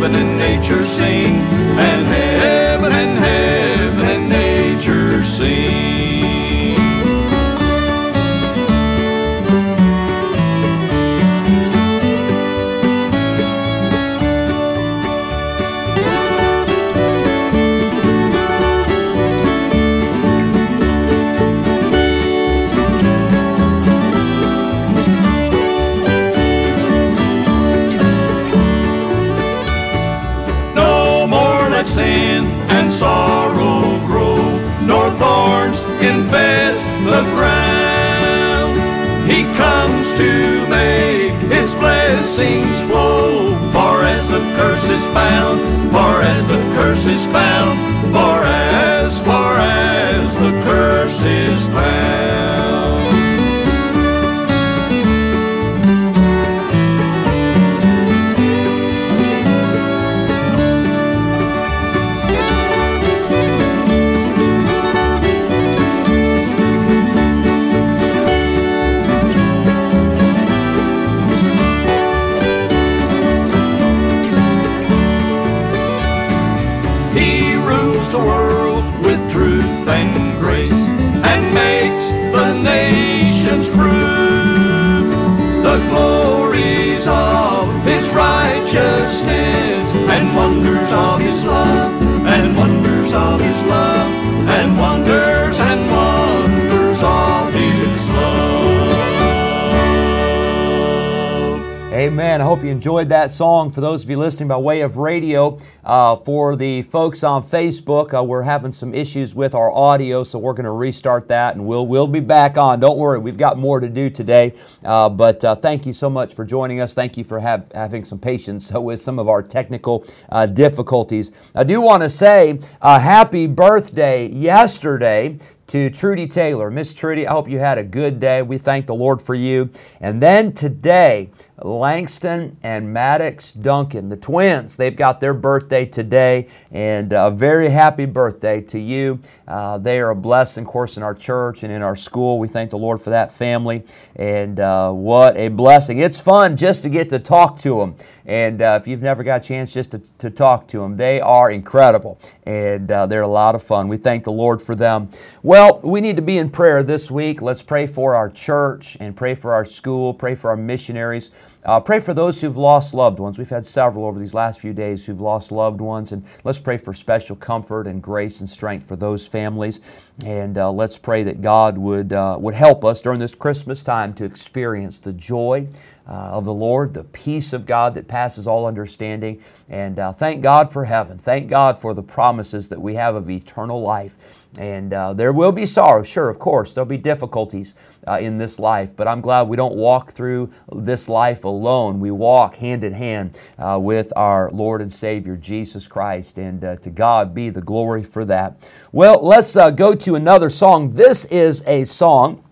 Heaven and nature sing, sin and sorrow grow, nor thorns infest the ground. He comes to make his blessings flow. Far as the curse is found, far as the curse is found, far as, far as the curse is found. Amen. I hope you enjoyed that song. For those of you listening by way of radio, uh, for the folks on Facebook, uh, we're having some issues with our audio, so we're going to restart that, and we'll we'll be back on. Don't worry, we've got more to do today. Uh, but uh, thank you so much for joining us. Thank you for have, having some patience with some of our technical uh, difficulties. I do want to say a happy birthday yesterday to Trudy Taylor. Miss Trudy, I hope you had a good day. We thank the Lord for you. And then today, Langston and Maddox Duncan, the twins, they've got their birthday today. And a very happy birthday to you. Uh, they are a blessing, of course, in our church and in our school. We thank the Lord for that family. And uh, what a blessing. It's fun just to get to talk to them. And uh, if you've never got a chance just to, to talk to them, they are incredible. And uh, they're a lot of fun. We thank the Lord for them. Well, we need to be in prayer this week. Let's pray for our church and pray for our school, pray for our missionaries. Uh, pray for those who've lost loved ones. We've had several over these last few days who've lost loved ones, and let's pray for special comfort and grace and strength for those families. And uh, let's pray that God would uh, would help us during this Christmas time to experience the joy uh, of the Lord, the peace of God that passes all understanding. And uh, thank God for heaven. Thank God for the promises that we have of eternal life. And uh, there will be sorrow, sure, of course. There'll be difficulties uh, in this life, but I'm glad we don't walk through this life alone. We walk hand in hand uh, with our Lord and Savior Jesus Christ, and uh, to God be the glory for that. Well, let's go to another song. This is a song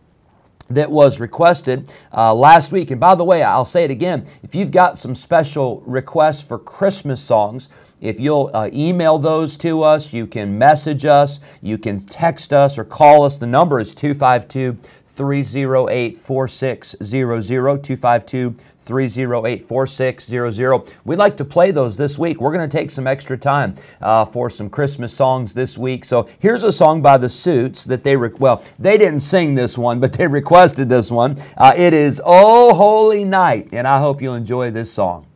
that was requested uh, last week. And by the way, I'll say it again if you've got some special requests for Christmas songs, if you'll uh, email those to us, you can message us, you can text us or call us. The number is 252 308 4600. 252 308 4600. We'd like to play those this week. We're going to take some extra time uh, for some Christmas songs this week. So here's a song by the Suits that they, re- well, they didn't sing this one, but they requested this one. Uh, it is Oh Holy Night, and I hope you'll enjoy this song.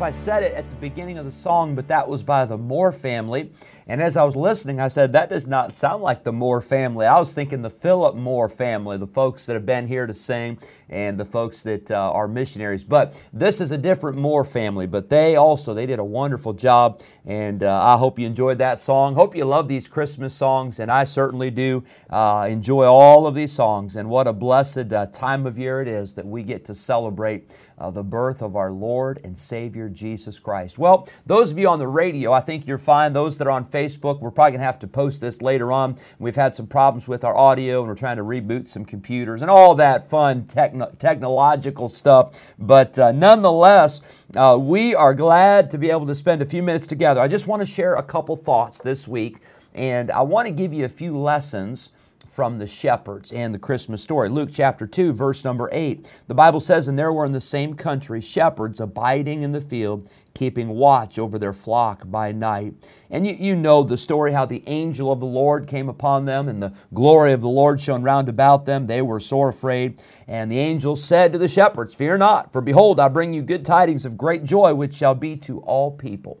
If I said it at the beginning of the song, but that was by the Moore family. And as I was listening, I said, that does not sound like the Moore family. I was thinking the Philip Moore family, the folks that have been here to sing and the folks that uh, are missionaries. But this is a different Moore family, but they also, they did a wonderful job. And uh, I hope you enjoyed that song. Hope you love these Christmas songs, and I certainly do uh, enjoy all of these songs. And what a blessed uh, time of year it is that we get to celebrate uh, the birth of our Lord and Savior Jesus Christ. Well, those of you on the radio, I think you're fine. Those that are on Facebook, we're probably going to have to post this later on. We've had some problems with our audio and we're trying to reboot some computers and all that fun techno- technological stuff. But uh, nonetheless, uh, we are glad to be able to spend a few minutes together. I just want to share a couple thoughts this week and I want to give you a few lessons from the shepherds and the Christmas story. Luke chapter 2, verse number 8. The Bible says, And there were in the same country shepherds abiding in the field, keeping watch over their flock by night. And you, you know the story how the angel of the Lord came upon them, and the glory of the Lord shone round about them. They were sore afraid. And the angel said to the shepherds, Fear not, for behold, I bring you good tidings of great joy, which shall be to all people.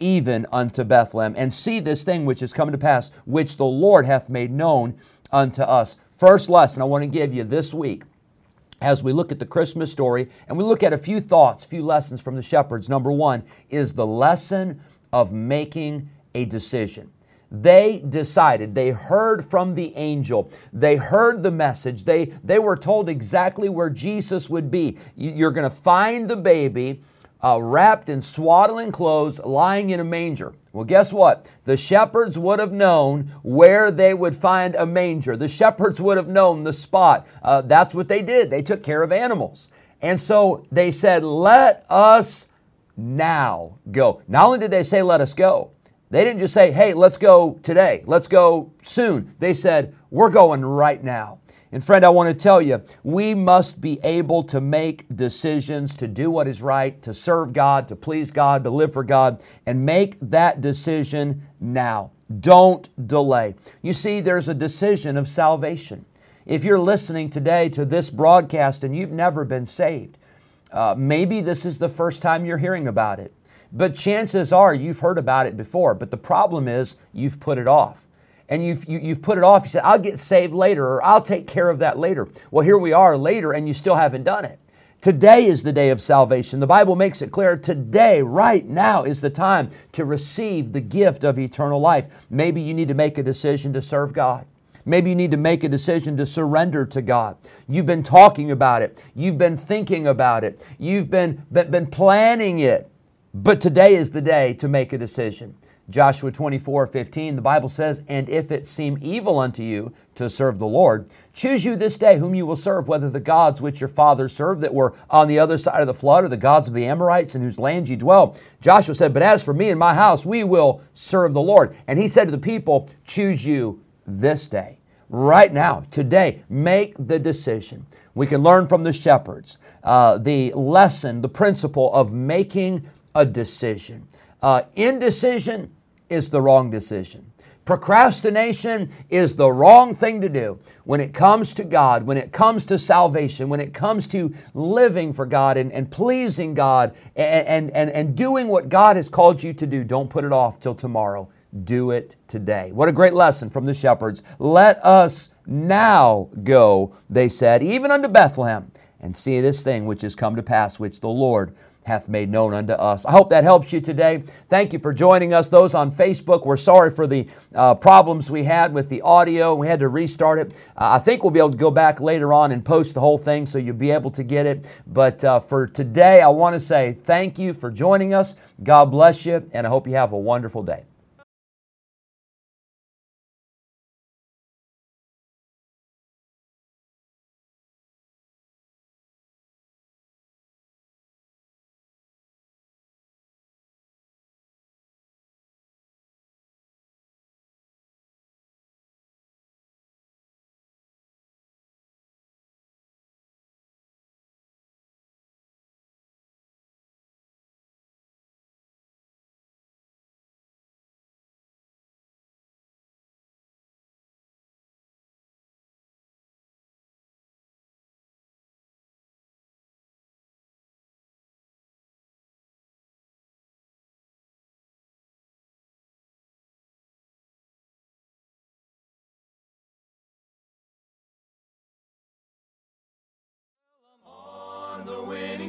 even unto Bethlehem, and see this thing which is come to pass, which the Lord hath made known unto us. First lesson I want to give you this week as we look at the Christmas story and we look at a few thoughts, a few lessons from the shepherds. Number one is the lesson of making a decision. They decided, they heard from the angel, they heard the message, they, they were told exactly where Jesus would be. You're going to find the baby uh, wrapped in swaddling clothes, lying in a manger. Well, guess what? The shepherds would have known where they would find a manger. The shepherds would have known the spot. Uh, that's what they did. They took care of animals. And so they said, Let us now go. Not only did they say, Let us go, they didn't just say, Hey, let's go today, let's go soon. They said, We're going right now. And friend, I want to tell you, we must be able to make decisions to do what is right, to serve God, to please God, to live for God, and make that decision now. Don't delay. You see, there's a decision of salvation. If you're listening today to this broadcast and you've never been saved, uh, maybe this is the first time you're hearing about it. But chances are you've heard about it before. But the problem is you've put it off and you've, you, have you have put it off. You said, I'll get saved later or I'll take care of that later. Well, here we are later and you still haven't done it. Today is the day of salvation. The Bible makes it clear today, right now, is the time to receive the gift of eternal life. Maybe you need to make a decision to serve God. Maybe you need to make a decision to surrender to God. You've been talking about it. You've been thinking about it. You've been, been, been planning it. But today is the day to make a decision. Joshua 24, 15, the Bible says, And if it seem evil unto you to serve the Lord, choose you this day whom you will serve, whether the gods which your fathers served that were on the other side of the flood, or the gods of the Amorites in whose land ye dwell. Joshua said, But as for me and my house, we will serve the Lord. And he said to the people, Choose you this day. Right now, today, make the decision. We can learn from the shepherds uh, the lesson, the principle of making a decision. Uh, indecision is the wrong decision. Procrastination is the wrong thing to do when it comes to God, when it comes to salvation, when it comes to living for God and, and pleasing God and, and, and doing what God has called you to do. Don't put it off till tomorrow. Do it today. What a great lesson from the shepherds. Let us now go, they said, even unto Bethlehem, and see this thing which has come to pass, which the Lord hath made known unto us. I hope that helps you today. Thank you for joining us. Those on Facebook, we're sorry for the uh, problems we had with the audio. We had to restart it. Uh, I think we'll be able to go back later on and post the whole thing so you'll be able to get it. But uh, for today, I want to say thank you for joining us. God bless you, and I hope you have a wonderful day.